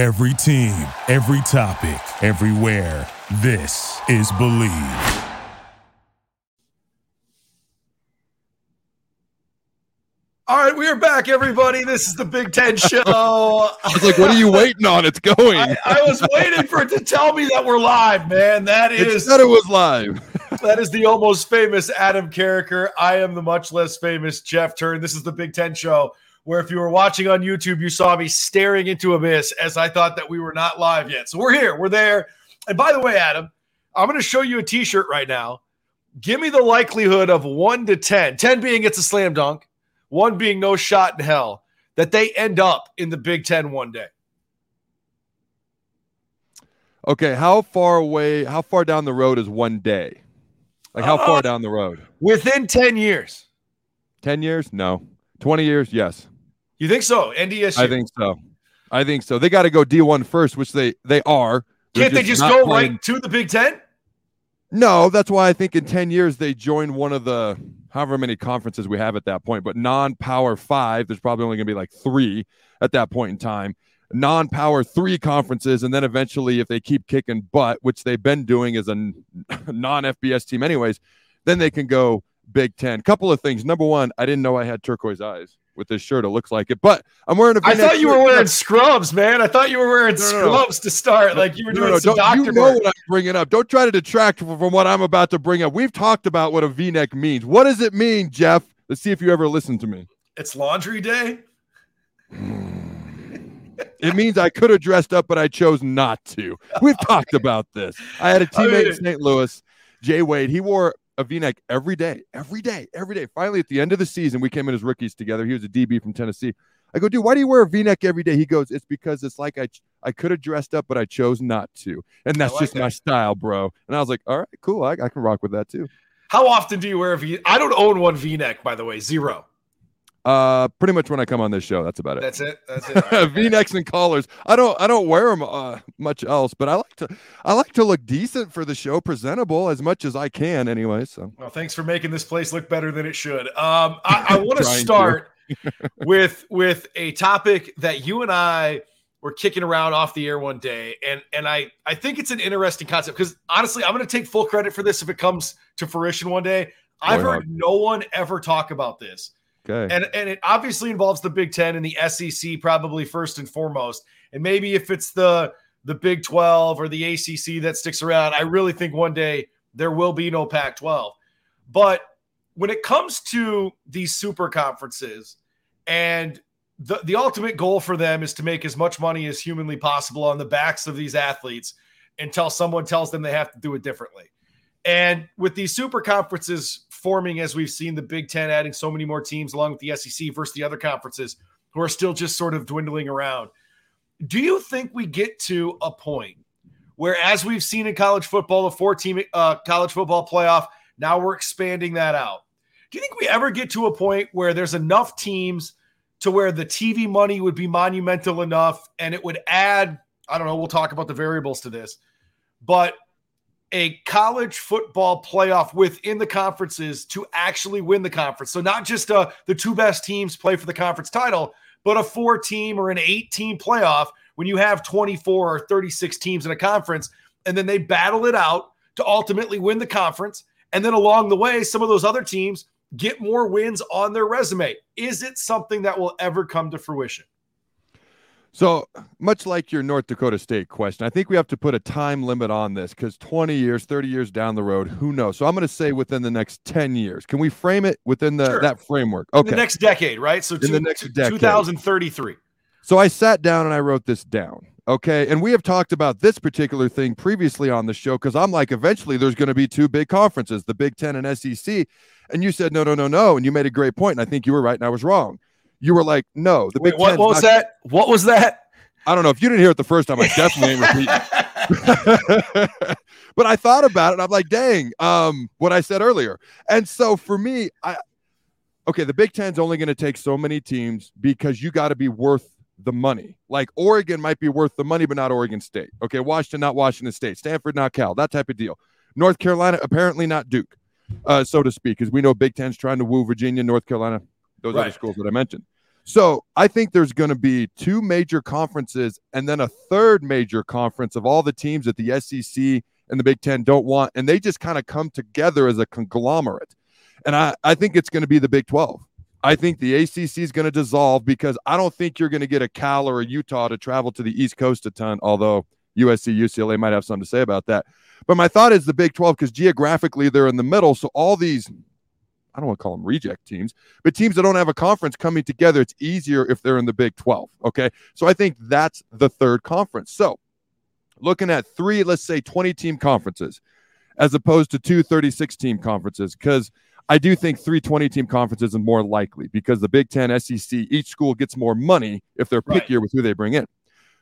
Every team, every topic, everywhere. This is Bleav. All right, we are back, everybody. This is the Big Ten Show. I was like, what are you waiting on? It's going. I, I was waiting for it to tell me that we're live, man. That it is said it was live. that is the almost famous Adam Carriker. I am the much less famous Jeff Turn. This is the Big Ten Show, where if you were watching on YouTube, you saw me staring into abyss as I thought that we were not live yet. So we're here, we're there. And by the way, Adam, I'm going to show you a T-shirt right now. Give me the likelihood of one to ten. Ten being it's a slam dunk one being no shot in hell, that they end up in the Big Ten one day. Okay, how far away, how far down the road is one day? Like how uh, far down the road? Within 10 years. 10 years? No. 20 years? Yes. You think so? NDSU? I think so. I think so. They got to go D1 first, which they they are. They're Can't just they just go playing... right to the Big Ten? No, that's why I think in 10 years they join one of the however many conferences we have at that point, but non power five, there's probably only going to be like three at that point in time. Non power three conferences. And then eventually, if they keep kicking butt, which they've been doing as a non FBS team, anyways, then they can go Big Ten. Couple of things. Number one, I didn't know I had turquoise eyes with this shirt. It looks like it, but I'm wearing a. I thought you were wearing scrubs, man. I thought you were wearing no, no, scrubs no. to start, like you were doing some doctor You know work. what I'm bringing up. Don't try to detract from what I'm about to bring up. We've talked about what a V-neck means. What does it mean, Jeff? Let's see if you ever listen to me. It's laundry day. it means I could have dressed up, but I chose not to. We've talked about this. I had a teammate I mean, in St. Louis, Jay Wade. He wore a V-neck every day, every day, every day. Finally, at the end of the season, we came in as rookies together. He was a DB from Tennessee. I go, dude, why do you wear a V-neck every day? He goes, it's because it's like I I could have dressed up, but I chose not to, and that's like just that. my style, bro. And I was like, all right, cool, I, I can rock with that too. How often do you wear a V? I don't own one V-neck, by the way, zero. Uh, pretty much when I come on this show, that's about it. That's it. That's it. V-necks and collars. I don't. I don't wear them uh, much else, but I like to. I like to look decent for the show, presentable as much as I can, anyway. So. Well, thanks for making this place look better than it should. Um, I, I want to start with with a topic that you and I were kicking around off the air one day, and and I I think it's an interesting concept because honestly, I'm going to take full credit for this if it comes to fruition one day. I've heard no one ever talk about this Okay. And and it obviously involves the Big Ten and the SEC probably first and foremost. And maybe if it's the the Big 12 or the ACC that sticks around, I really think one day there will be no Pac 12. But when it comes to these super conferences and the, the ultimate goal for them is to make as much money as humanly possible on the backs of these athletes until someone tells them they have to do it differently. And with these super conferences forming as we've seen the Big Ten adding so many more teams along with the SEC versus the other conferences who are still just sort of dwindling around. Do you think we get to a point where, as we've seen in college football, the four team uh, college football playoff, now we're expanding that out? Do you think we ever get to a point where there's enough teams to where the TV money would be monumental enough and it would add, I don't know, we'll talk about the variables to this, but a college football playoff within the conferences to actually win the conference. So not just uh, the two best teams play for the conference title, but a four team or an eight team playoff when you have 24 or 36 teams in a conference and then they battle it out to ultimately win the conference. And then along the way, some of those other teams get more wins on their resume. Is it something that will ever come to fruition? So much like your North Dakota State question, I think we have to put a time limit on this because 20 years, 30 years down the road, who knows? So I'm going to say within the next 10 years. Can we frame it within the sure. that framework? Okay. In the next decade, right? So in two, the next decade. 2033. So I sat down and I wrote this down. Okay. And we have talked about this particular thing previously on the show because I'm like, eventually there's going to be two big conferences, the Big Ten and SEC. And you said, no, no, no, no. And you made a great point, And I think you were right and I was wrong you were like, no, the Wait, Big what, what was that? What was that? I don't know if you didn't hear it the first time. I definitely ain't repeating. but I thought about it. I'm like, dang, um, what I said earlier. And so for me, I okay, the Big Ten's only going to take so many teams because you got to be worth the money. Like Oregon might be worth the money, but not Oregon State. Okay, Washington, not Washington State. Stanford, not Cal. That type of deal. North Carolina, apparently not Duke, uh, so to speak, because we know Big Ten's trying to woo Virginia, North Carolina, those right. other schools that I mentioned. So I think there's going to be two major conferences and then a third major conference of all the teams that the SEC and the Big Ten don't want. And they just kind of come together as a conglomerate. And I, I think it's going to be the Big 12. I think the ACC is going to dissolve because I don't think you're going to get a Cal or a Utah to travel to the East Coast a ton, although USC, UCLA might have something to say about that. But my thought is the Big 12 because geographically they're in the middle. So all these, I don't want to call them reject teams, but teams that don't have a conference coming together, it's easier if they're in the Big 12. Okay. So I think that's the third conference. So looking at three, let's say 20 team conferences as opposed to two 36 team conferences because – I do think 320 team conferences is more likely because the Big Ten, SEC, each school gets more money if they're pickier right. with who they bring in.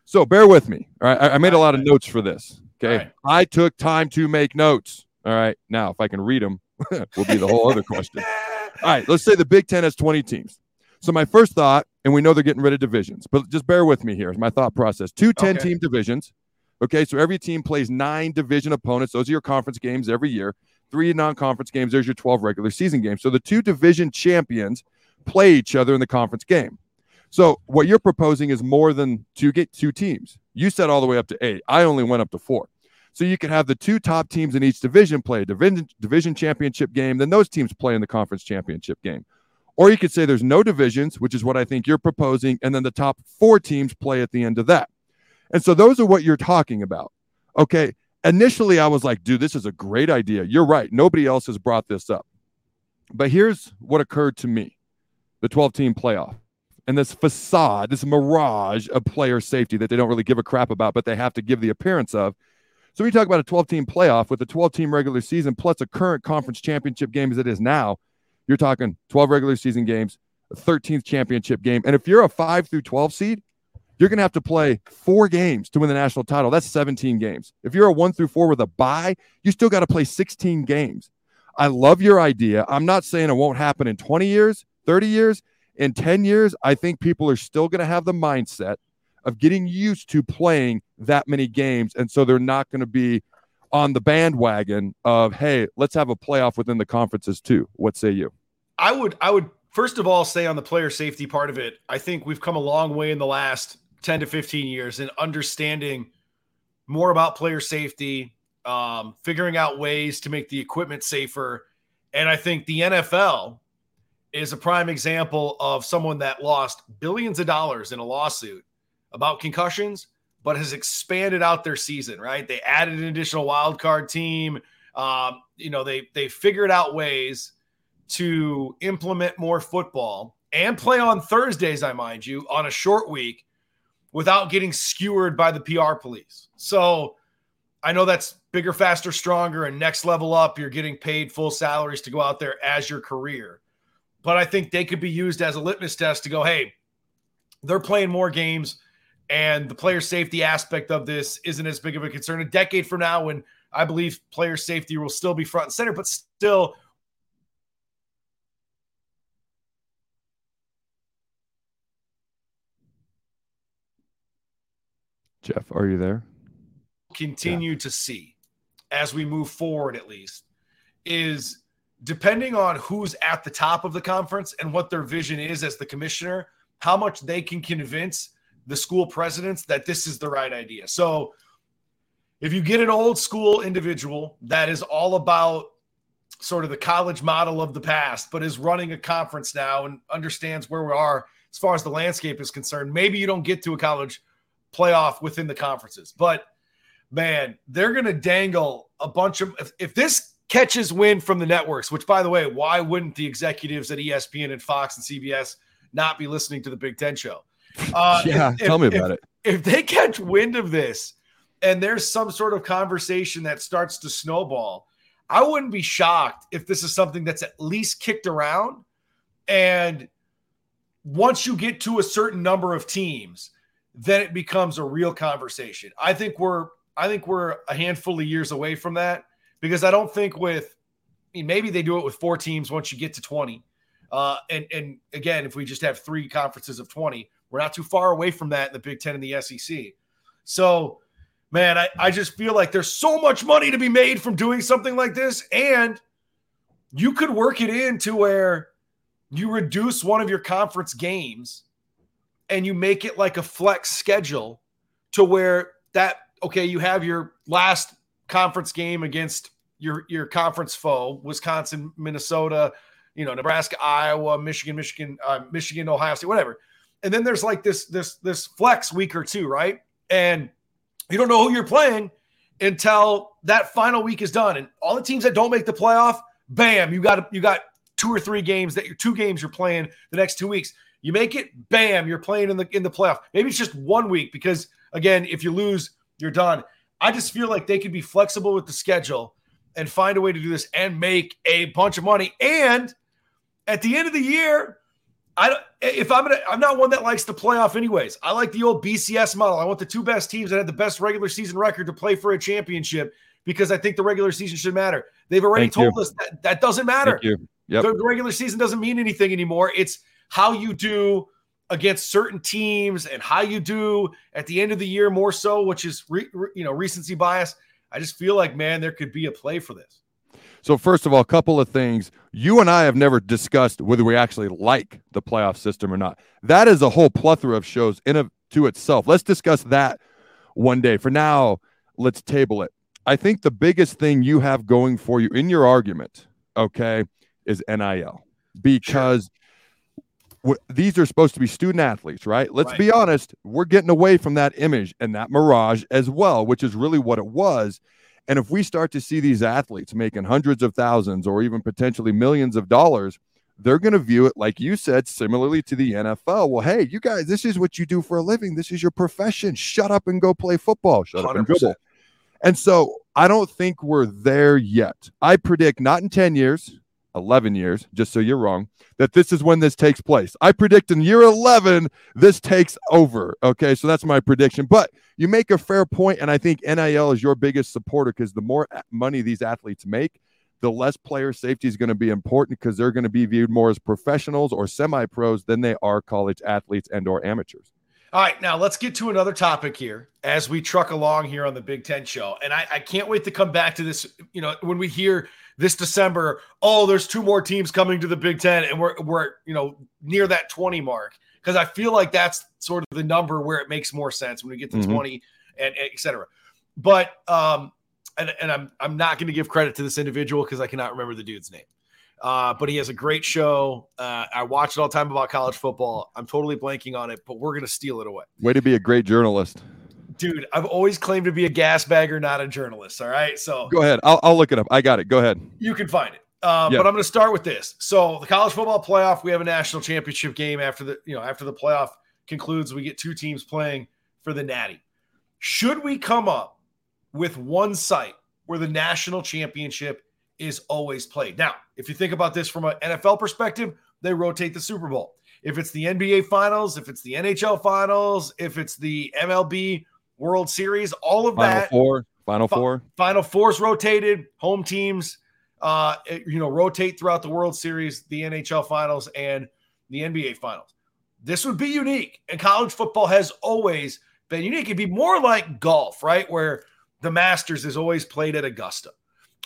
So bear with me. All right. I, I made a lot of notes for this. Okay. Right. I took time to make notes. All right. Now, if I can read them, will be the whole other question. All right. Let's say the Big Ten has 20 teams. So my first thought, and we know they're getting rid of divisions, but just bear with me here. My thought process: two 10 okay. team divisions. Okay, so every team plays nine division opponents. Those are your conference games every year three non-conference games. There's your 12 regular season games. So the two division champions play each other in the conference game. So what you're proposing is more than two get two teams. You said all the way up to eight. I only went up to four. So you could have the two top teams in each division play a division division championship game, then those teams play in the conference championship game. Or you could say there's no divisions, which is what I think you're proposing, and then the top four teams play at the end of that. And so those are what you're talking about. Okay initially I was like, dude, this is a great idea. You're right. Nobody else has brought this up. But here's what occurred to me the 12 team playoff and this facade, this mirage of player safety that they don't really give a crap about, but they have to give the appearance of. So we talk about a 12 team playoff with a 12 team regular season plus a current conference championship game as it is now. You're talking 12 regular season games, a 13th championship game. And if you're a 5 through 12 seed, you're going to have to play four games to win the national title. That's 17 games. If you're a one through four with a bye, you still got to play 16 games. I love your idea. I'm not saying it won't happen in 20 years, 30 years. In 10 years, I think people are still going to have the mindset of getting used to playing that many games. And so they're not going to be on the bandwagon of, hey, let's have a playoff within the conferences too. What say you? I would, I would first of all say on the player safety part of it, I think we've come a long way in the last 10 to 15 years and understanding more about player safety, um, figuring out ways to make the equipment safer. And I think the NFL is a prime example of someone that lost billions of dollars in a lawsuit about concussions, but has expanded out their season, right? They added an additional wild card team. Um, you know, they they figured out ways to implement more football and play on Thursdays, I mind you, on a short week without getting skewered by the PR police. So I know that's bigger, faster, stronger, and next level up. You're getting paid full salaries to go out there as your career. But I think they could be used as a litmus test to go, hey, they're playing more games, and the player safety aspect of this isn't as big of a concern. A decade from now, when I believe player safety will still be front and center, but still Jeff, are you there? Continue yeah. to see as we move forward, at least, is depending on who's at the top of the conference and what their vision is as the commissioner, how much they can convince the school presidents that this is the right idea. So, if you get an old school individual that is all about sort of the college model of the past, but is running a conference now and understands where we are as far as the landscape is concerned, maybe you don't get to a college playoff within the conferences. But man, they're going to dangle a bunch of. If, if, this catches wind from the networks, which by the way, why wouldn't the executives at ESPN and Fox and CBS not be listening to the Big Ten show? Uh, yeah, if, tell me about if, it. If they catch wind of this and there's some sort of conversation that starts to snowball, I wouldn't be shocked if this is something that's at least kicked around. And once you get to a certain number of teams, then it becomes a real conversation. I think we're I think we're a handful of years away from that because I don't think with I mean, maybe they do it with four teams once you get to 20. Uh, and and again, if we just have three conferences of 20, we're not too far away from that in the Big Ten and the SEC. So, man, I, I just feel like there's so much money to be made from doing something like this. And you could work it in to where you reduce one of your conference games and you make it like a flex schedule to where that okay, you have your last conference game against your your conference foe, Wisconsin, Minnesota, you know, Nebraska, Iowa, Michigan, Michigan, uh, Michigan, Ohio State, whatever. And then there's like this this this flex week or two, right? And you don't know who you're playing until that final week is done. And all the teams that don't make the playoff, bam, you got you got two or three games that your two games you're playing the next two weeks. You make it, bam, you're playing in the in the playoff. Maybe it's just one week because again, if you lose, you're done. I just feel like they could be flexible with the schedule and find a way to do this and make a bunch of money. And at the end of the year, I don't, if I'm gonna, I'm not one that likes the playoff anyways. I like the old BCS model. I want the two best teams that had the best regular season record to play for a championship because I think the regular season should matter. They've already Thank told you. us that that doesn't matter. Yep. The, regular season doesn't mean anything anymore. It's how you do against certain teams and how you do at the end of the year more so, which is re, re, you know recency bias. I just feel like man, there could be a play for this. So first of all, a couple of things. You and I have never discussed whether we actually like the playoff system or not. That is a whole plethora of shows in a to itself. Let's discuss that one day. For now, let's table it. I think the biggest thing you have going for you in your argument, okay, is NIL because these are supposed to be student athletes, right? Let's right. be honest, we're getting away from that image and that mirage as well, which is really what it was. And if we start to see these athletes making hundreds of thousands or even potentially millions of dollars, they're going to view it, like you said, similarly to the NFL. Well, hey, you guys, this is what you do for a living. This is your profession. Shut up and go play football. Shut 100%. up and dribble. And so I don't think we're there yet. I predict not in 10 years, 11 years, just so you're wrong, that this is when this takes place. I predict in year 11, this takes over. Okay. So that's my prediction. But you make a fair point, and I think NIL is your biggest supporter because the more money these athletes make, the less player safety is going to be important because they're going to be viewed more as professionals or semi-pros than they are college athletes and or amateurs. All right, now let's get to another topic here as we truck along here on the Big Ten show. And I, I can't wait to come back to this. You know, when we hear this December, oh, there's two more teams coming to the Big Ten, and we're we're you know near that 20 mark because I feel like that's sort of the number where it makes more sense when we get to mm-hmm. 20 and, and et cetera. But um, and, and I'm I'm not going to give credit to this individual because I cannot remember the dude's name. Uh, but he has a great show. Uh, I watch it all the time about college football. I'm totally blanking on it, but we're going to steal it away. Way to be a great journalist dude, I've always claimed to be a gas bagger, not a journalist. All right. So go ahead. I'll, I'll look it up. I got it. Go ahead. You can find it. Uh, yep. But I'm going to start with this. So the college football playoff, we have a national championship game after the you know after the playoff concludes. We get two teams playing for the Natty. Should we come up with one site where the national championship is always played? Now, if you think about this from an NFL perspective, they rotate the Super Bowl. If it's the NBA Finals, if it's the NHL Finals, if it's the MLB World Series, all of Final that. Four, Final Four, Final Fours rotated. Home teams, uh, you know, rotate throughout the World Series, the NHL Finals, and the NBA Finals. This would be unique, and college football has always been unique. It'd be more like golf, right, where the Masters is always played at Augusta.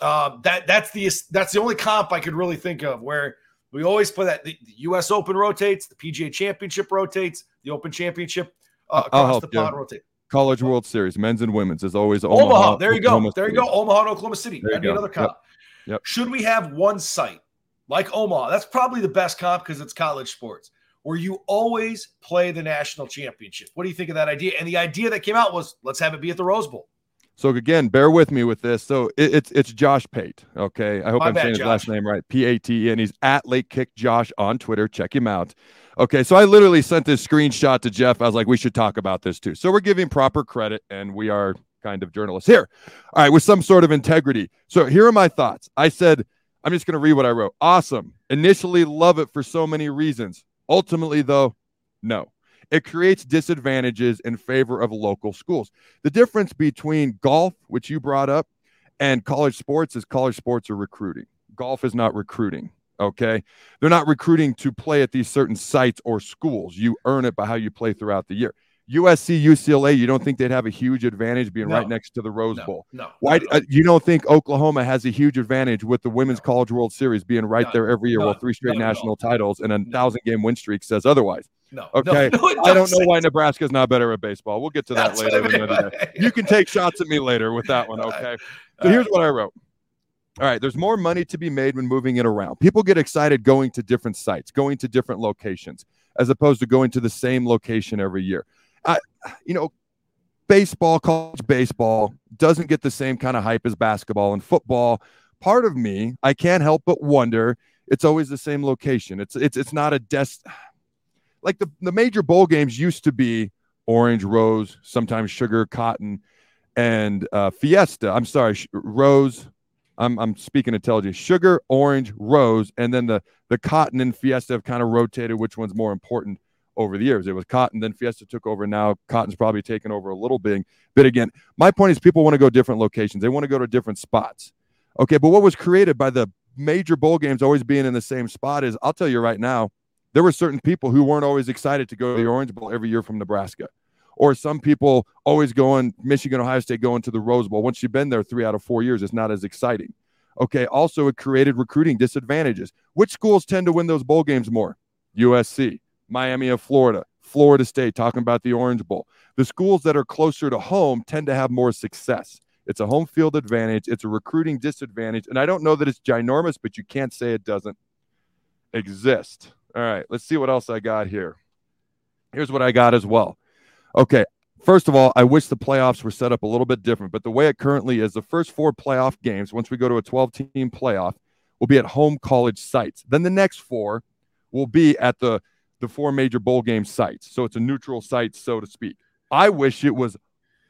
Uh, that that's the that's the only comp I could really think of where we always play that. The, the U.S. Open rotates, the PGA Championship rotates, the Open Championship uh, across the pond rotates. College World Series, men's and women's, is always Omaha. Omaha. There you Oklahoma go. There you go. Omaha and Oklahoma City. There That'd be another comp. Yep. Yep. Should we have one site like Omaha? That's probably the best comp because it's college sports where you always play the national championship. What do you think of that idea? And the idea that came out was let's have it be at the Rose Bowl. So again, bear with me with this. So it, it's it's Josh Pate. Okay, I hope My I'm bad, saying Josh. his last name right. P A T E, and he's at Late Kick Josh on Twitter. Check him out. Okay, so I literally sent this screenshot to Jeff. I was like, we should talk about this too. So we're giving proper credit, and we are kind of journalists here. All right, with some sort of integrity. So here are my thoughts. I said, I'm just going to read what I wrote. Awesome. Initially, love it for so many reasons. Ultimately, though, no. It creates disadvantages in favor of local schools. The difference between golf, which you brought up, and college sports is college sports are recruiting. Golf is not recruiting. Okay. They're not recruiting to play at these certain sites or schools. You earn it by how you play throughout the year. USC, UCLA, you don't think they'd have a huge advantage being No. right next to the Rose No, Bowl? no. Why all. uh, you don't think Oklahoma has a huge advantage with the Women's No. College World Series being right there every year, while three straight None at all. national titles and a No. thousand game win streak says otherwise? no, Okay, no, no, I don't know why Nebraska's not better at baseball. We'll get to that That's later. I mean another by day. it. You can take shots at me later with that one. Okay. So here's what I wrote. All right, there's more money to be made when moving it around. People get excited going to different sites, going to different locations, as opposed to going to the same location every year. I, you know, baseball, college baseball doesn't get the same kind of hype as basketball and football. Part of me, I can't help but wonder. It's always the same location. It's it's it's not a desk. Like the the major bowl games used to be orange, rose, sometimes sugar, cotton, and uh, fiesta. I'm sorry, rose. I'm I'm speaking intelligence. Sugar, orange, rose, and then the the cotton and fiesta have kind of rotated which one's more important over the years. It was cotton, then fiesta took over. Now cotton's probably taken over a little bit. But again, my point is people want to go different locations. They want to go to different spots. Okay, but what was created by the major bowl games always being in the same spot is I'll tell you right now, there were certain people who weren't always excited to go to the Orange Bowl every year from Nebraska. Or some people always going Michigan, Ohio State going to the Rose Bowl. Once you've been there three out of four years, it's not as exciting. Okay. Also, it created recruiting disadvantages. Which schools tend to win those bowl games more? USC, Miami of Florida, Florida State, talking about the Orange Bowl. The schools that are closer to home tend to have more success. It's a home field advantage, it's a recruiting disadvantage. And I don't know that it's ginormous, but you can't say it doesn't exist. All right, let's see what else I got here. Here's what I got as well. Okay, first of all, I wish the playoffs were set up a little bit different, but the way it currently is, the first four playoff games, once we go to a 12 team playoff, will be at home college sites. Then the next four will be at the the four major bowl game sites. So it's a neutral site, so to speak. I wish it was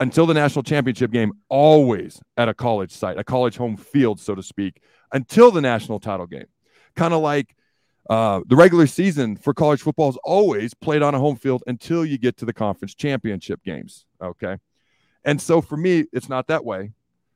until the national championship game, always at a college site, a college home field, so to speak, until the national title game. Kind of like uh, the regular season for college football is always played on a home field until you get to the conference championship games. Okay. And so for me, it's not that way.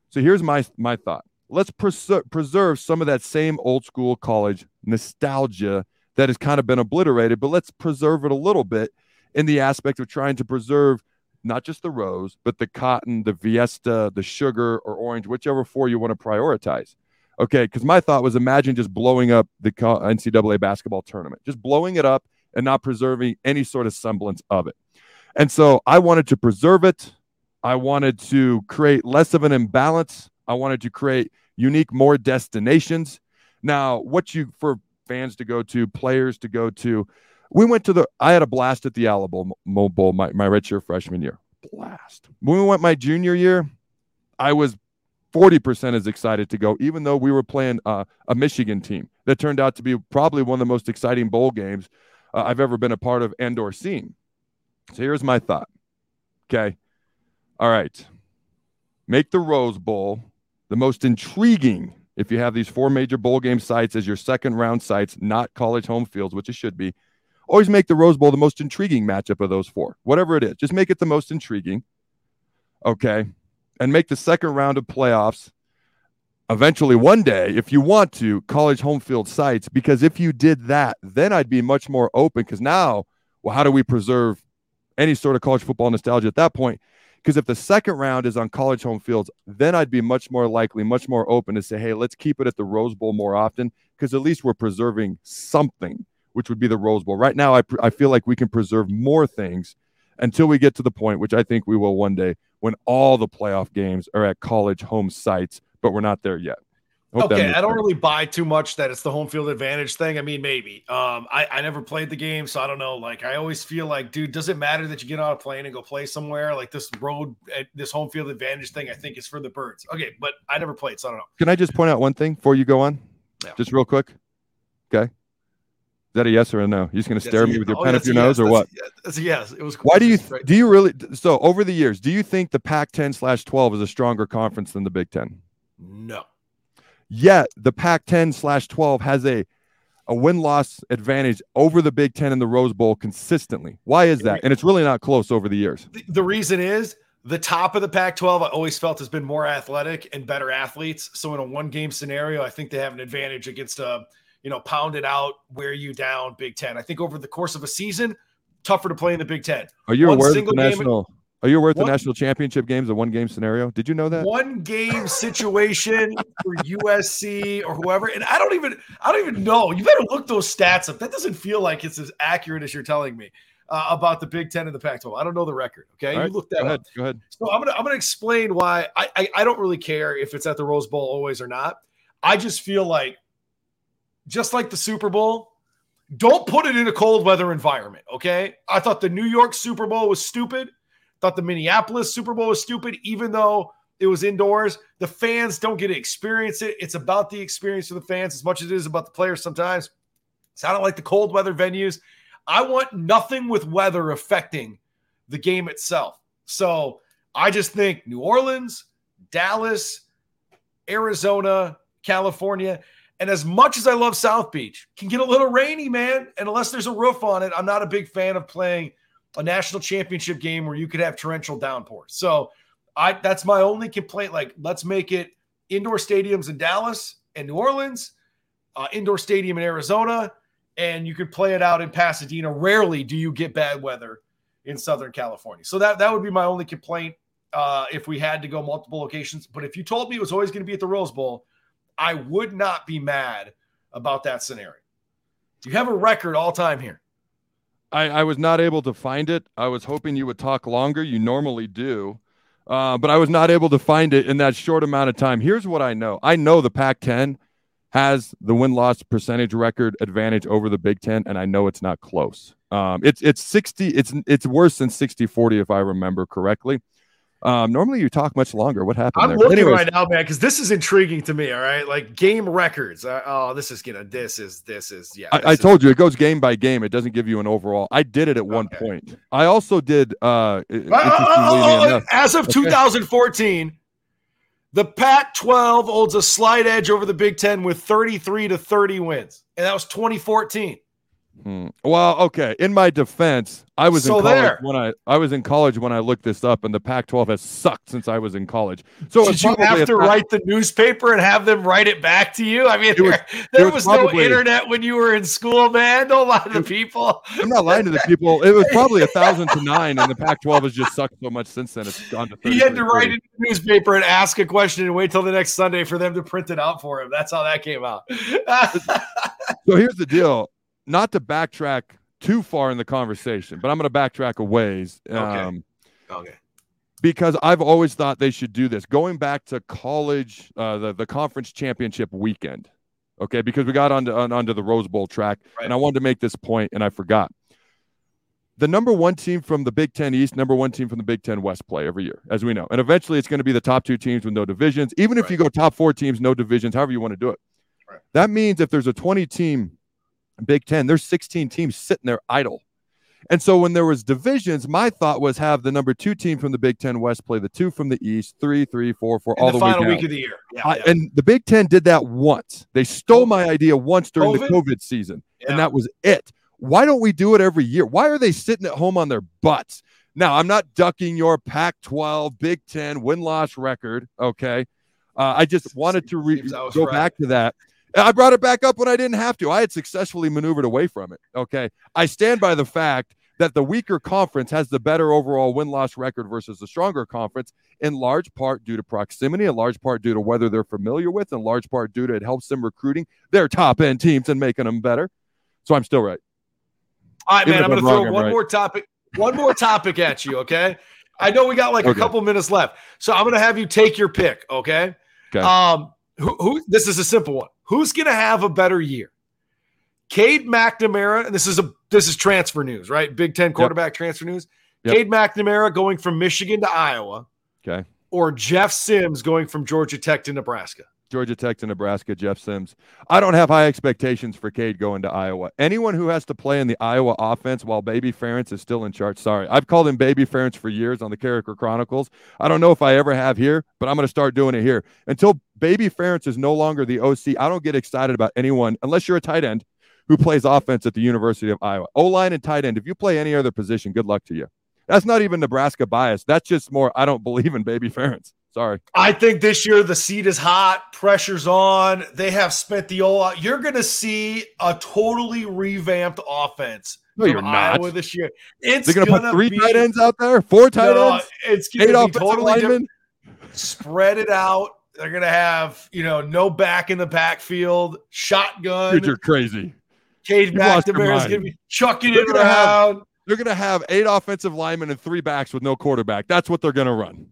So here's my my thought. Let's preser- preserve some of that same old school college nostalgia that has kind of been obliterated, but let's preserve it a little bit in the aspect of trying to preserve not just the rose, but the cotton, the Fiesta, the sugar, or orange, whichever four you want to prioritize. Okay, because my thought was imagine just blowing up the NCAA basketball tournament, just blowing it up and not preserving any sort of semblance of it. And so I wanted to preserve it. I wanted to create less of an imbalance. I wanted to create unique more destinations. Now, what you for fans to go to, players to go to, we went to the. I had a blast at the Alamo Bowl my my redshirt freshman year. Blast. When we went my junior year, I was 40% as excited to go, even though we were playing uh, a Michigan team that turned out to be probably one of the most exciting bowl games uh, I've ever been a part of and or seen. So here's my thought. Okay. All right. Make the Rose Bowl the most intriguing if you have these four major bowl game sites as your second round sites, not college home fields, which it should be. Always make the Rose Bowl the most intriguing matchup of those four, whatever it is. Just make it the most intriguing. Okay. And make the second round of playoffs eventually one day, if you want to, college home field sites. Because if you did that, then I'd be much more open. Because now, well, how do we preserve any sort of college football nostalgia at that point? Because if the second round is on college home fields, then I'd be much more likely, much more open to say, hey, let's keep it at the Rose Bowl more often. Because at least we're preserving something, which would be the Rose Bowl. Right now, I, pr- I feel like we can preserve more things until we get to the point, which I think we will one day, when all the playoff games are at college home sites, but we're not there yet. Okay, I don't sense. really buy too much that it's the home field advantage thing. I mean, maybe. Um, I, I never played the game, so I don't know. Like, I always feel like, dude, does it matter that you get on a plane and go play somewhere? Like this road, eh, this home field advantage thing, I think is for the birds. Okay, but I never played, so I don't know. Can I just point out one thing before you go on? Yeah. Just real quick. Okay. Is that a yes or a no? You're just going to stare at me with your Oh, pen up your a nose yes, or what? that's a yes, yes. It was. Why do you do you really so over the years? Do you think the Pac-10 slash 12 is a stronger conference than the Big Ten? No. Yet the Pac-10 slash 12 has a a win loss advantage over the Big Ten and the Rose Bowl consistently. Why is that? And it's really not close over the years. The, reason is the top of the Pac 12, I always felt has been more athletic and better athletes. So in a one game scenario, I think they have an advantage against a, you know, pounded out, wear you down Big Ten. I think over the course of a season, tougher to play in the Big Ten. Are you One aware of the single game- national? Are you aware of the national championship games, a one game scenario? Did you know that? One game situation for USC or whoever, and I don't even I don't even know. You better look those stats up. That doesn't feel like it's as accurate as you're telling me uh, about the Big Ten and the Pac-12. I don't know the record. Okay, All you right, look Go that up. ahead. Go ahead. So I'm gonna I'm gonna explain why I, I I don't really care if it's at the Rose Bowl always or not. I just feel like just like the Super Bowl, don't put it in a cold weather environment. Okay. I thought the New York Super Bowl was stupid. Thought the Minneapolis Super Bowl was stupid, even though it was indoors. The fans don't get to experience it. It's about the experience for the fans as much as it is about the players sometimes. So I don't like the cold weather venues. I want nothing with weather affecting the game itself. So I just think New Orleans, Dallas, Arizona, California, and as much as I love South Beach, can get a little rainy, man. And unless there's a roof on it, I'm not a big fan of playing a national championship game where you could have torrential downpours. So I that's my only complaint. Like, let's make it indoor stadiums in Dallas and New Orleans, uh, indoor stadium in Arizona, and you could play it out in Pasadena. Rarely do you get bad weather in Southern California. So that that would be my only complaint uh, if we had to go multiple locations. But if you told me it was always going to be at the Rose Bowl, I would not be mad about that scenario. You have a record all time here. I, I was not able to find it. I was hoping you would talk longer. You normally do. Uh, but I was not able to find it in that short amount of time. Here's what I know I know the Pac 10 has the win loss percentage record advantage over the Big Ten, and I know it's not close. Um, it's it's 60, it's it's worse than 60 40, if I remember correctly. Um, normally you talk much longer. What happened I'm there? looking Anyways, right now, man, because this is intriguing to me. All right, like game records. Uh, oh, this is gonna. This is. This is. Yeah. I, I told you it goes game by game. It doesn't give you an overall. I did it at one point. I also did. Uh, Uh, uh, uh, enough, as of Okay. 2014, the Pac-12 holds a slight edge over the Big Ten with 33 to 30 wins, and that was 2014. Hmm. Well, okay. In my defense, I was So in college there. when I I was in college when I looked this up, and the Pac-12 has sucked since I was in college. So Did you have to write the newspaper and have them write it back to you? I mean, was- there, there was, was no internet when you were in school, man. Don't lie to the people. I'm not lying to the people. It was probably a thousand to nine, and the Pac-12 has just sucked so much since then. It's gone to. He had to write it in the newspaper and ask a question and wait till the next Sunday for them to print it out for him. That's how that came out. So here's the deal. Not to backtrack too far in the conversation, but I'm going to backtrack a ways. Um, okay. because I've always thought they should do this. Going back to college, uh, the the conference championship weekend, okay, because we got onto on, onto the Rose Bowl track, Right. and I wanted to make this point, and I forgot. The number one team from the Big Ten East, number one team from the Big Ten West play every year, as we know, and eventually it's going to be the top two teams with no divisions. Even if Right. you go top four teams, no divisions, however you want to do it. Right. That means if there's a 20 team Big Ten, there's 16 teams sitting there idle. And so when there was divisions, my thought was have the number two team from the Big Ten West play the two from the East, three, three, four, four, In all the, the, way final down. week of the year. Yeah, I- yeah. and the Big Ten did that once. They stole my idea once during the COVID? COVID season, Yeah. and that was it. Why don't we do it every year? Why are they sitting at home on their butts? Now, I'm not ducking your Pac 12, Big Ten win loss record. Okay. Uh, I just wanted to re- Seems I was go right. back to that. I brought it back up when I didn't have to. I had successfully maneuvered away from it. Okay. I stand by the fact that the weaker conference has the better overall win loss record versus the stronger conference, in large part due to proximity, in large part due to whether they're familiar with, in large part due to it helps them recruiting their top end teams and making them better. So I'm still right. All right, Even man. I'm going to throw I'm one right. more topic. One more topic at you, okay? I know we got like a couple minutes left, so I'm going to have you take your pick, okay? Okay. Um, who, who? This is a simple one. Who's going to have a better year? Cade McNamara, and this is a this is transfer news, right? Big Ten quarterback transfer news. Yep. Cade McNamara going from Michigan to Iowa, Okay. or Jeff Sims going from Georgia Tech to Nebraska. Georgia Tech to Nebraska, Jeff Sims. I don't have high expectations for Cade going to Iowa. Anyone who has to play in the Iowa offense while Baby Ferentz is still in charge. Sorry. I've called him Baby Ferentz for years on the Carriker Chronicles. I don't know if I ever have here, but I'm going to start doing it here. Until Baby Ferentz is no longer the OC, I don't get excited about anyone, unless you're a tight end, who plays offense at the University of Iowa. O line and tight end. If you play any other position, good luck to you. That's not even Nebraska bias. That's just more, I don't believe in Baby Ferentz. Sorry. I think this year the seat is hot, pressure's on. They have spent the all out. You're going to see a totally revamped offense No, you're not. Iowa this year. It's They're gonna, gonna put three be, tight ends out there, four tight no, ends, It's eight gonna be totally different. Spread it out. They're gonna have you know no back in the backfield, shotgun. Dude, you're crazy. Cade you've lost your McNamara is mind. gonna be chucking They're it gonna have- around. They're gonna have eight offensive linemen and three backs with no quarterback. That's what they're gonna run.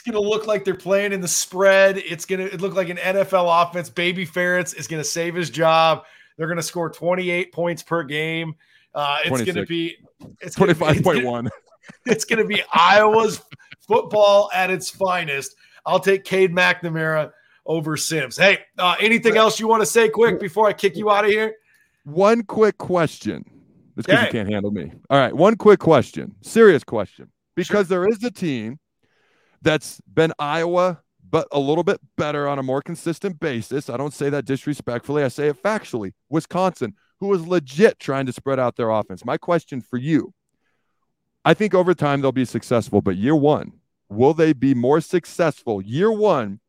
It's gonna look like they're playing in the spread. It's gonna it look like an NFL offense. Baby Ferentz is gonna save his job. They're gonna score 28 points per game. Uh, it's gonna be it's Twenty-five point one. It's gonna be Iowa's football at its finest. I'll take Cade McNamara over Sims. Hey, uh, anything else you want to say quick before I kick you out of here? One quick question. It's because Okay. you can't handle me. All right, one quick question, serious question, because there is a team that's been Iowa, but a little bit better on a more consistent basis. I don't say that disrespectfully. I say it factually. Wisconsin, who is legit trying to spread out their offense. My question for you: I think over time they'll be successful, but year one, will they be more successful year one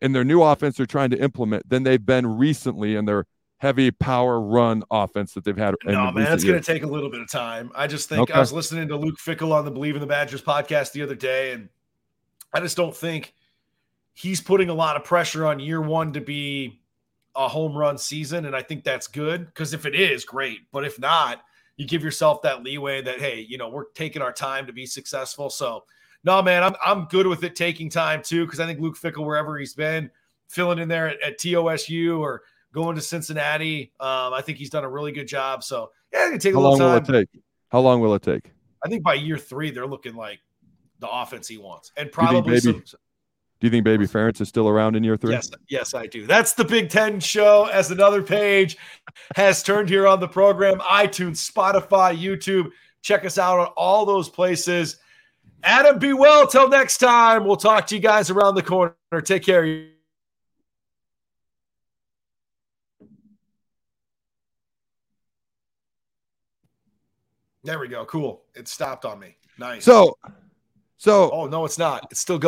in their new offense they're trying to implement than they've been recently in their heavy power run offense that they've had. No, man, it's going to take a little bit of time. I just think Okay. I was listening to Luke Fickell on the Bleav in the Badgers podcast the other day, and I just don't think he's putting a lot of pressure on year one to be a home run season. And I think that's good because if it is, great. But if not, you give yourself that leeway that, hey, you know, we're taking our time to be successful. So, no, man, I'm, I'm good with it taking time too because I think Luke Fickell, wherever he's been, filling in there at, at TOSU or going to Cincinnati. Um, I think he's done a really good job. So yeah, it can take a How little long will time. it take? How long will it take? I think by year three, they're looking like the offense he wants, and you think probably Baby- some. Do you think Baby Ferentz is still around in year three? Yes, yes, I do. That's the Big Ten show. As another page has turned here on the program, iTunes, Spotify, YouTube. Check us out on all those places. Adam, be well. Till next time, we'll talk to you guys around the corner. Take care. There we go. Cool. It stopped on me. Nice. So, so oh no, it's not. It's still going.